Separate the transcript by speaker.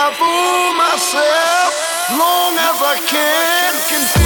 Speaker 1: I fool myself long as I can.